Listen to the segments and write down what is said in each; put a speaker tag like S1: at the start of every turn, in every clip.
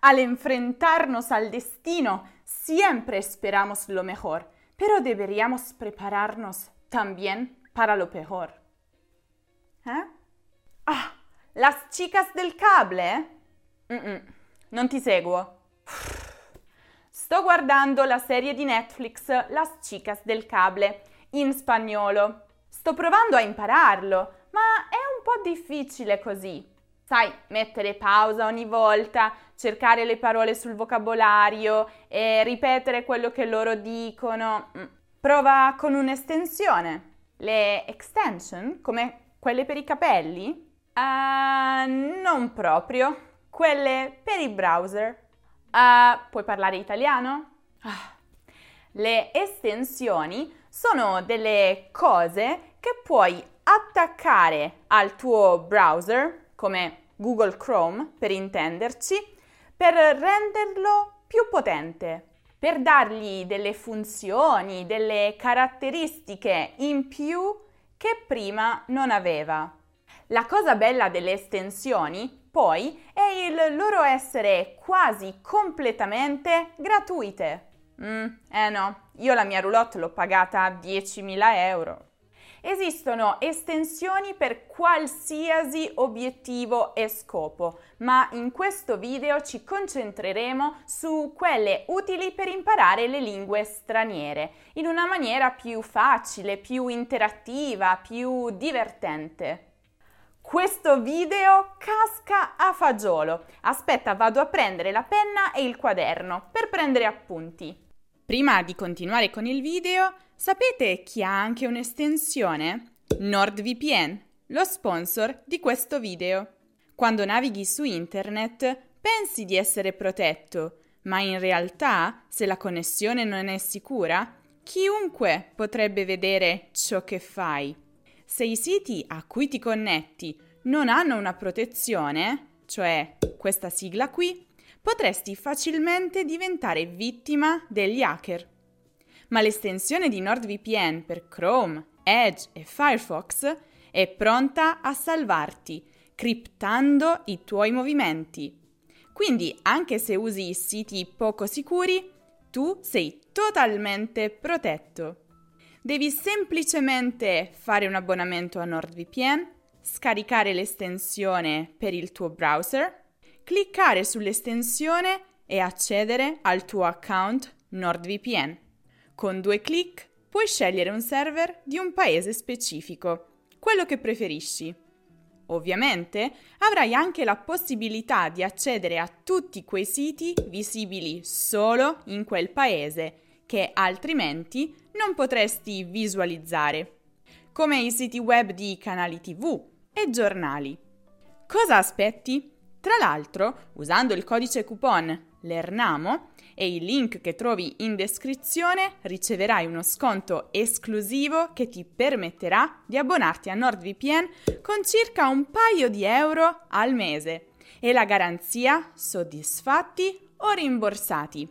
S1: Al enfrentarnos al destino, siempre esperamos lo mejor, pero deberíamos prepararnos también para lo peor. ¿Eh? Ah, las chicas del cable? Mm-mm, non ti seguo. Sto guardando la serie di Netflix Las chicas del cable in spagnolo. Sto provando a impararlo, ma è un po' difficile così. Sai, mettere pausa ogni volta, cercare le parole sul vocabolario e ripetere quello che loro dicono. Mm. Prova con un'estensione. Le extension, come quelle per i capelli? Uh, non proprio. Quelle per i browser. Uh, puoi parlare italiano? Ah. Le estensioni sono delle cose che puoi attaccare al tuo browser, come Google Chrome per intenderci, per renderlo più potente, per dargli delle funzioni, delle caratteristiche in più che prima non aveva. La cosa bella delle estensioni poi è il loro essere quasi completamente gratuite. Mm, eh no, io la mia roulotte l'ho pagata 10.000 euro. Esistono estensioni per qualsiasi obiettivo e scopo, ma in questo video ci concentreremo su quelle utili per imparare le lingue straniere in una maniera più facile, più interattiva, più divertente. Questo video casca a fagiolo. Aspetta, vado a prendere la penna e il quaderno per prendere appunti. Prima di continuare con il video, sapete chi ha anche un'estensione? NordVPN, lo sponsor di questo video. Quando navighi su internet pensi di essere protetto, ma in realtà, se la connessione non è sicura, chiunque potrebbe vedere ciò che fai. Se i siti a cui ti connetti non hanno una protezione, cioè questa sigla qui, potresti facilmente diventare vittima degli hacker. Ma l'estensione di NordVPN per Chrome, Edge e Firefox è pronta a salvarti, criptando i tuoi movimenti. Quindi, anche se usi siti poco sicuri, tu sei totalmente protetto. Devi semplicemente fare un abbonamento a NordVPN, scaricare l'estensione per il tuo browser, cliccare sull'estensione e accedere al tuo account NordVPN. Con due clic puoi scegliere un server di un paese specifico, quello che preferisci. Ovviamente avrai anche la possibilità di accedere a tutti quei siti visibili solo in quel paese che altrimenti non potresti visualizzare, come i siti web di canali TV e giornali. Cosa aspetti? Tra l'altro, usando il codice coupon LERNAMO e il link che trovi in descrizione, riceverai uno sconto esclusivo che ti permetterà di abbonarti a NordVPN con circa un paio di euro al mese e la garanzia soddisfatti o rimborsati.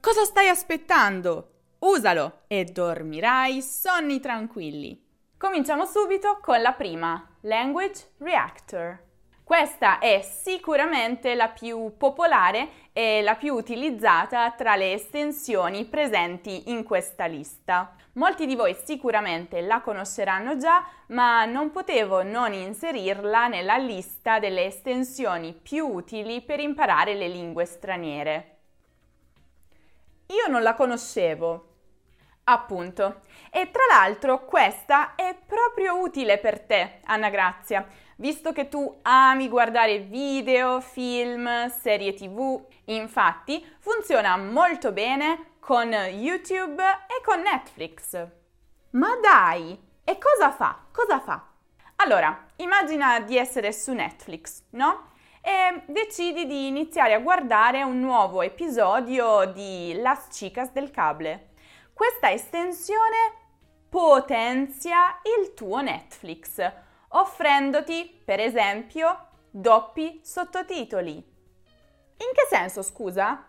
S1: Cosa stai aspettando? Usalo e dormirai sonni tranquilli. Cominciamo subito con la prima, Language Reactor. Questa è sicuramente la più popolare e la più utilizzata tra le estensioni presenti in questa lista. Molti di voi sicuramente la conosceranno già, ma non potevo non inserirla nella lista delle estensioni più utili per imparare le lingue straniere. Io non la conoscevo. Appunto. E tra l'altro questa è proprio utile per te, Anna Grazia, visto che tu ami guardare video, film, serie tv. Infatti funziona molto bene con YouTube e con Netflix. Ma dai! E cosa fa? Cosa fa? Allora, immagina di essere su Netflix, no? e decidi di iniziare a guardare un nuovo episodio di Las Chicas del Cable. Questa estensione potenzia il tuo Netflix, offrendoti, per esempio, doppi sottotitoli. In che senso, scusa?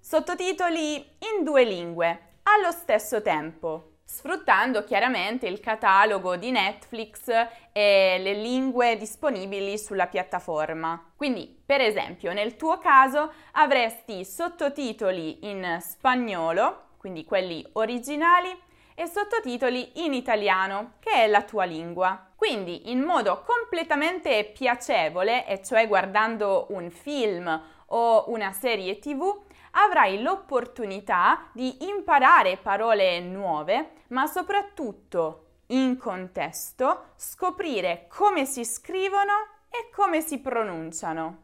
S1: Sottotitoli in due lingue, allo stesso tempo. sfruttando chiaramente il catalogo di Netflix e le lingue disponibili sulla piattaforma. Quindi, per esempio, nel tuo caso avresti sottotitoli in spagnolo, quindi quelli originali, e sottotitoli in italiano, che è la tua lingua. Quindi in modo completamente piacevole, e cioè guardando un film o una serie tv, avrai l'opportunità di imparare parole nuove, ma soprattutto in contesto scoprire come si scrivono e come si pronunciano.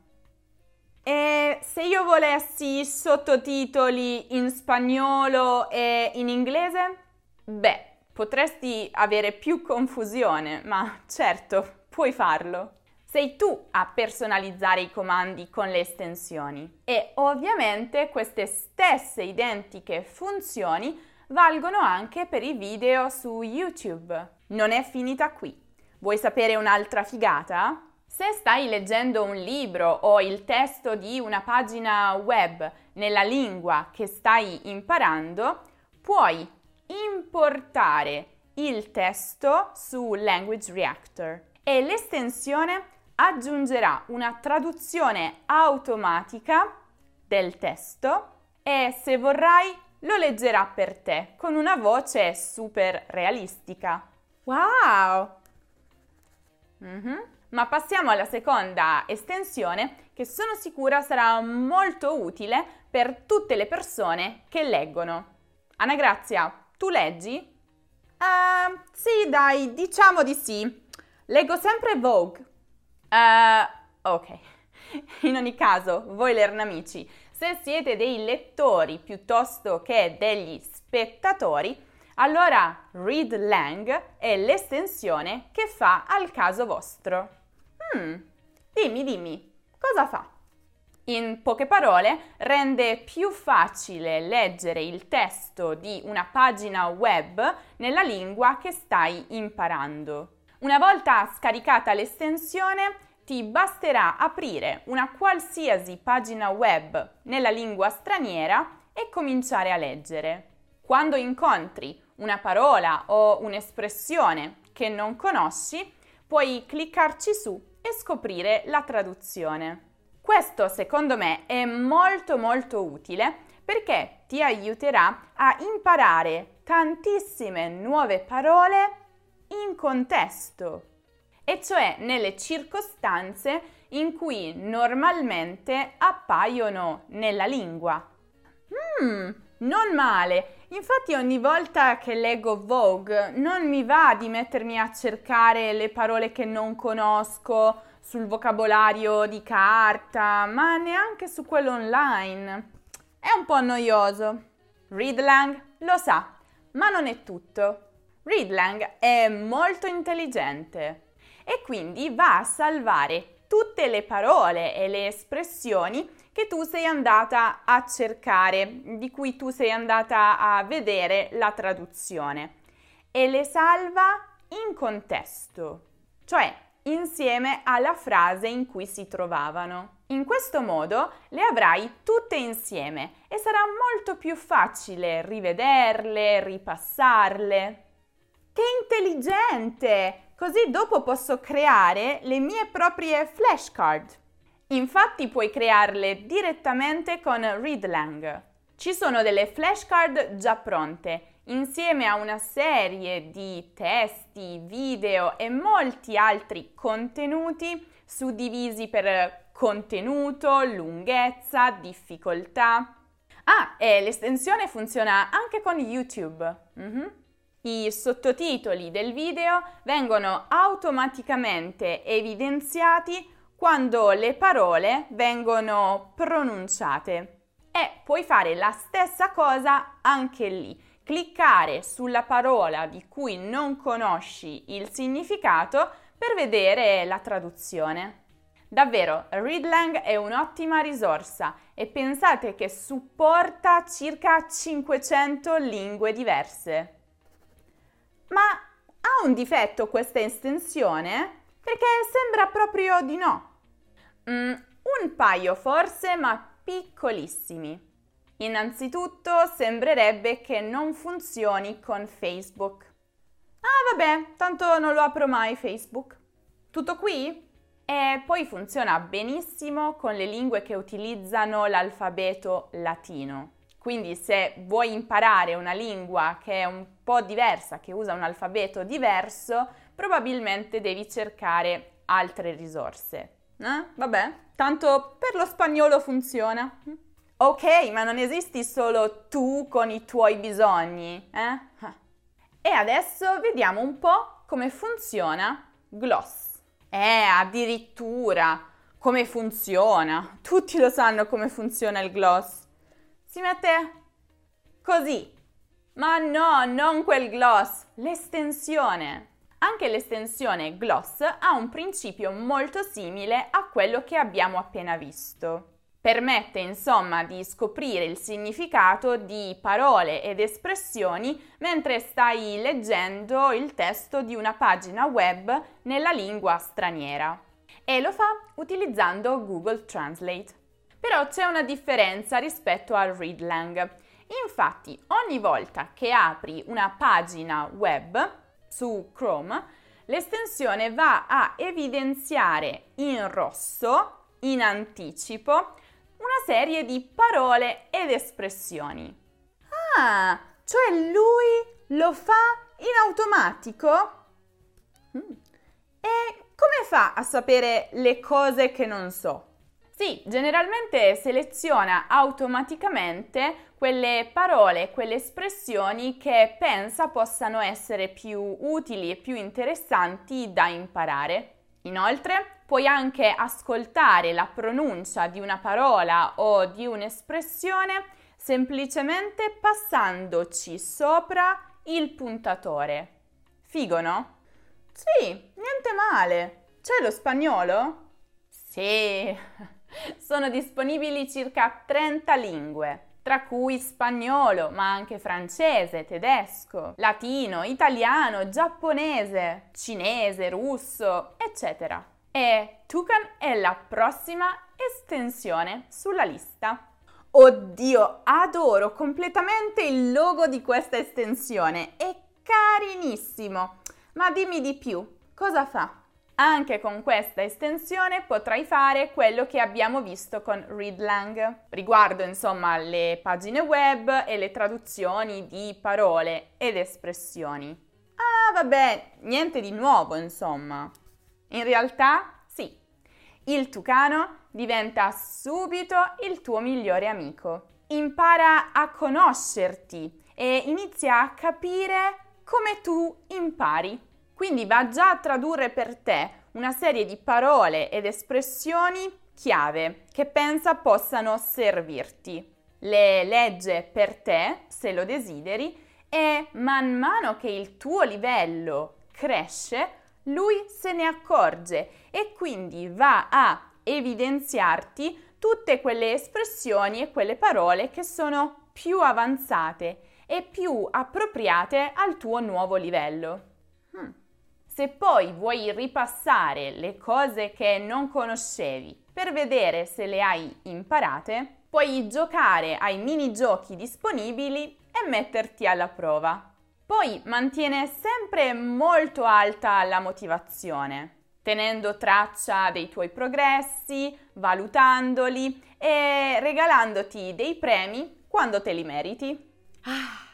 S1: E se io volessi sottotitoli in spagnolo e in inglese? Beh, potresti avere più confusione, ma certo, puoi farlo. Sei tu a personalizzare i comandi con le estensioni e ovviamente queste stesse identiche funzioni valgono anche per i video su YouTube. Non è finita qui. Vuoi sapere un'altra figata? Se stai leggendo un libro o il testo di una pagina web nella lingua che stai imparando, puoi importare il testo su Language Reactor e l'estensione aggiungerà una traduzione automatica del testo e se vorrai lo leggerà per te con una voce super realistica. Wow! Mm-hmm. Ma passiamo alla seconda estensione che sono sicura sarà molto utile per tutte le persone che leggono. Anna Grazia, tu leggi? Uh, sì, dai, diciamo di sì. Leggo sempre Vogue. Uh, ok. In ogni caso, voi lernamici, se siete dei lettori piuttosto che degli spettatori, allora Read Lang è l'estensione che fa al caso vostro. Hmm, dimmi, dimmi, cosa fa? In poche parole, rende più facile leggere il testo di una pagina web nella lingua che stai imparando. Una volta scaricata l'estensione, ti basterà aprire una qualsiasi pagina web nella lingua straniera e cominciare a leggere. Quando incontri una parola o un'espressione che non conosci, puoi cliccarci su e scoprire la traduzione. Questo secondo me è molto molto utile perché ti aiuterà a imparare tantissime nuove parole in contesto, e cioè nelle circostanze in cui normalmente appaiono nella lingua. Mmm, non male. Infatti ogni volta che leggo Vogue non mi va di mettermi a cercare le parole che non conosco sul vocabolario di carta, ma neanche su quello online. È un po' noioso. Readlang lo sa, ma non è tutto. Readlang è molto intelligente e quindi va a salvare tutte le parole e le espressioni che tu sei andata a cercare, di cui tu sei andata a vedere la traduzione e le salva in contesto. Cioè, insieme alla frase in cui si trovavano. In questo modo le avrai tutte insieme e sarà molto più facile rivederle, ripassarle. Che intelligente! Così dopo posso creare le mie proprie flashcard. Infatti puoi crearle direttamente con Readlang. Ci sono delle flashcard già pronte insieme a una serie di testi, video e molti altri contenuti suddivisi per contenuto, lunghezza, difficoltà. Ah, e l'estensione funziona anche con YouTube. Mm-hmm. I sottotitoli del video vengono automaticamente evidenziati quando le parole vengono pronunciate. E puoi fare la stessa cosa anche lì cliccare sulla parola di cui non conosci il significato per vedere la traduzione. Davvero, Readlang è un'ottima risorsa e pensate che supporta circa 500 lingue diverse. Ma ha un difetto questa estensione? Perché sembra proprio di no. Mm, un paio forse, ma piccolissimi. Innanzitutto sembrerebbe che non funzioni con Facebook. Ah vabbè, tanto non lo apro mai Facebook. Tutto qui? E poi funziona benissimo con le lingue che utilizzano l'alfabeto latino. Quindi se vuoi imparare una lingua che è un po' diversa, che usa un alfabeto diverso, probabilmente devi cercare altre risorse. Eh? Vabbè, tanto per lo spagnolo funziona. Ok, ma non esisti solo tu con i tuoi bisogni, eh? E adesso vediamo un po' come funziona Gloss. Eh, addirittura come funziona. Tutti lo sanno come funziona il gloss. Si mette così. Ma no, non quel gloss, l'estensione. Anche l'estensione gloss ha un principio molto simile a quello che abbiamo appena visto. Permette insomma di scoprire il significato di parole ed espressioni mentre stai leggendo il testo di una pagina web nella lingua straniera e lo fa utilizzando Google Translate. Però c'è una differenza rispetto al ReadLang. Infatti ogni volta che apri una pagina web su Chrome, l'estensione va a evidenziare in rosso, in anticipo, una serie di parole ed espressioni. Ah, cioè lui lo fa in automatico? Mm. E come fa a sapere le cose che non so? Sì, generalmente seleziona automaticamente quelle parole, quelle espressioni che pensa possano essere più utili e più interessanti da imparare. Inoltre, puoi anche ascoltare la pronuncia di una parola o di un'espressione semplicemente passandoci sopra il puntatore. Figo, no? Sì, niente male. C'è lo spagnolo? Sì. Sono disponibili circa 30 lingue, tra cui spagnolo, ma anche francese, tedesco, latino, italiano, giapponese, cinese, russo, eccetera. E Tucan è la prossima estensione sulla lista. Oddio, adoro completamente il logo di questa estensione, è carinissimo. Ma dimmi di più, cosa fa? Anche con questa estensione potrai fare quello che abbiamo visto con ReadLang, riguardo insomma le pagine web e le traduzioni di parole ed espressioni. Ah vabbè, niente di nuovo insomma. In realtà sì, il tucano diventa subito il tuo migliore amico. Impara a conoscerti e inizia a capire come tu impari. Quindi va già a tradurre per te una serie di parole ed espressioni chiave che pensa possano servirti. Le legge per te, se lo desideri, e man mano che il tuo livello cresce, lui se ne accorge e quindi va a evidenziarti tutte quelle espressioni e quelle parole che sono più avanzate e più appropriate al tuo nuovo livello. Se poi vuoi ripassare le cose che non conoscevi per vedere se le hai imparate, puoi giocare ai minigiochi disponibili e metterti alla prova. Poi mantiene sempre molto alta la motivazione, tenendo traccia dei tuoi progressi, valutandoli e regalandoti dei premi quando te li meriti. Ah,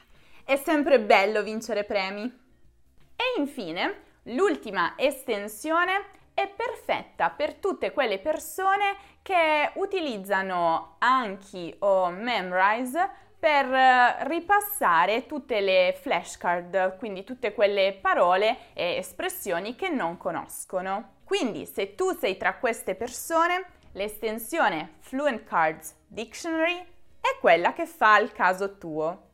S1: è sempre bello vincere premi. E infine, L'ultima estensione è perfetta per tutte quelle persone che utilizzano Anki o Memrise per eh, ripassare tutte le flashcard, quindi tutte quelle parole e espressioni che non conoscono. Quindi se tu sei tra queste persone, l'estensione Fluent Cards Dictionary è quella che fa il caso tuo.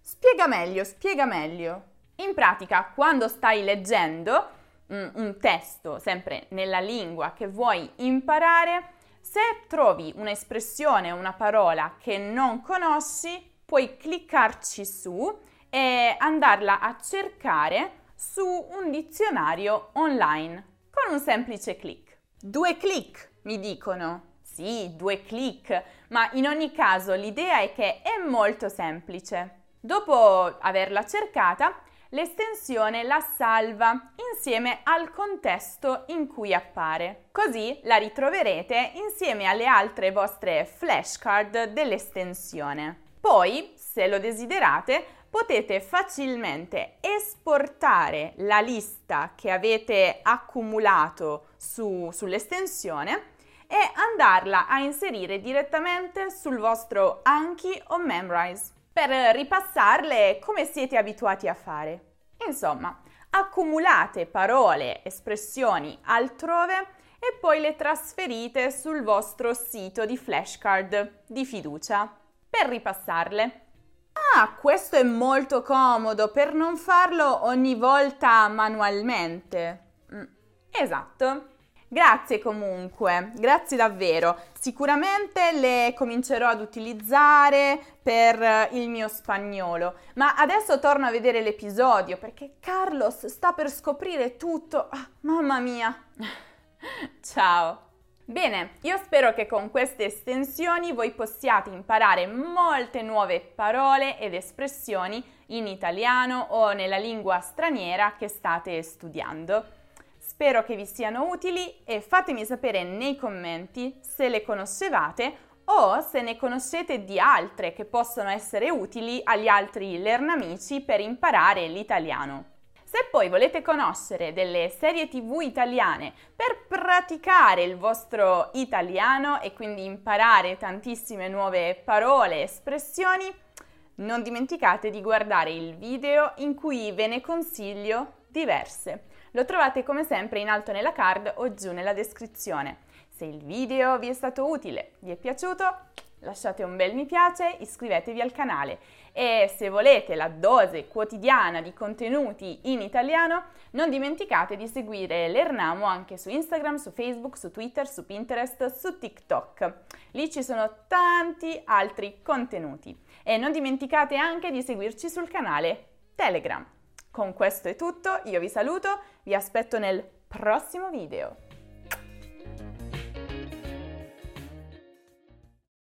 S1: Spiega meglio, spiega meglio. In pratica, quando stai leggendo mm, un testo, sempre nella lingua che vuoi imparare, se trovi un'espressione una parola che non conosci, puoi cliccarci su e andarla a cercare su un dizionario online con un semplice clic. Due clic, mi dicono. Sì, due clic, ma in ogni caso l'idea è che è molto semplice. Dopo averla cercata, l'estensione la salva insieme al contesto in cui appare. Così la ritroverete insieme alle altre vostre flashcard dell'estensione. Poi, se lo desiderate, potete facilmente esportare la lista che avete accumulato su, sull'estensione e andarla a inserire direttamente sul vostro Anki o Memrise per ripassarle come siete abituati a fare. Insomma, accumulate parole, espressioni altrove e poi le trasferite sul vostro sito di flashcard di fiducia per ripassarle. Ah, questo è molto comodo per non farlo ogni volta manualmente. Mm, esatto. Grazie comunque, grazie davvero. Sicuramente le comincerò ad utilizzare per il mio spagnolo, ma adesso torno a vedere l'episodio perché Carlos sta per scoprire tutto. Ah, mamma mia. Ciao. Bene, io spero che con queste estensioni voi possiate imparare molte nuove parole ed espressioni in italiano o nella lingua straniera che state studiando. Spero che vi siano utili e fatemi sapere nei commenti se le conoscevate o se ne conoscete di altre che possono essere utili agli altri learnamici per imparare l'italiano. Se poi volete conoscere delle serie tv italiane per praticare il vostro italiano e quindi imparare tantissime nuove parole e espressioni, non dimenticate di guardare il video in cui ve ne consiglio diverse. Lo trovate come sempre in alto nella card o giù nella descrizione. Se il video vi è stato utile, vi è piaciuto, lasciate un bel mi piace, iscrivetevi al canale e se volete la dose quotidiana di contenuti in italiano, non dimenticate di seguire l'Ernamo anche su Instagram, su Facebook, su Twitter, su Pinterest, su TikTok. Lì ci sono tanti altri contenuti e non dimenticate anche di seguirci sul canale Telegram. Con questo è tutto, io vi saluto, vi aspetto nel prossimo video.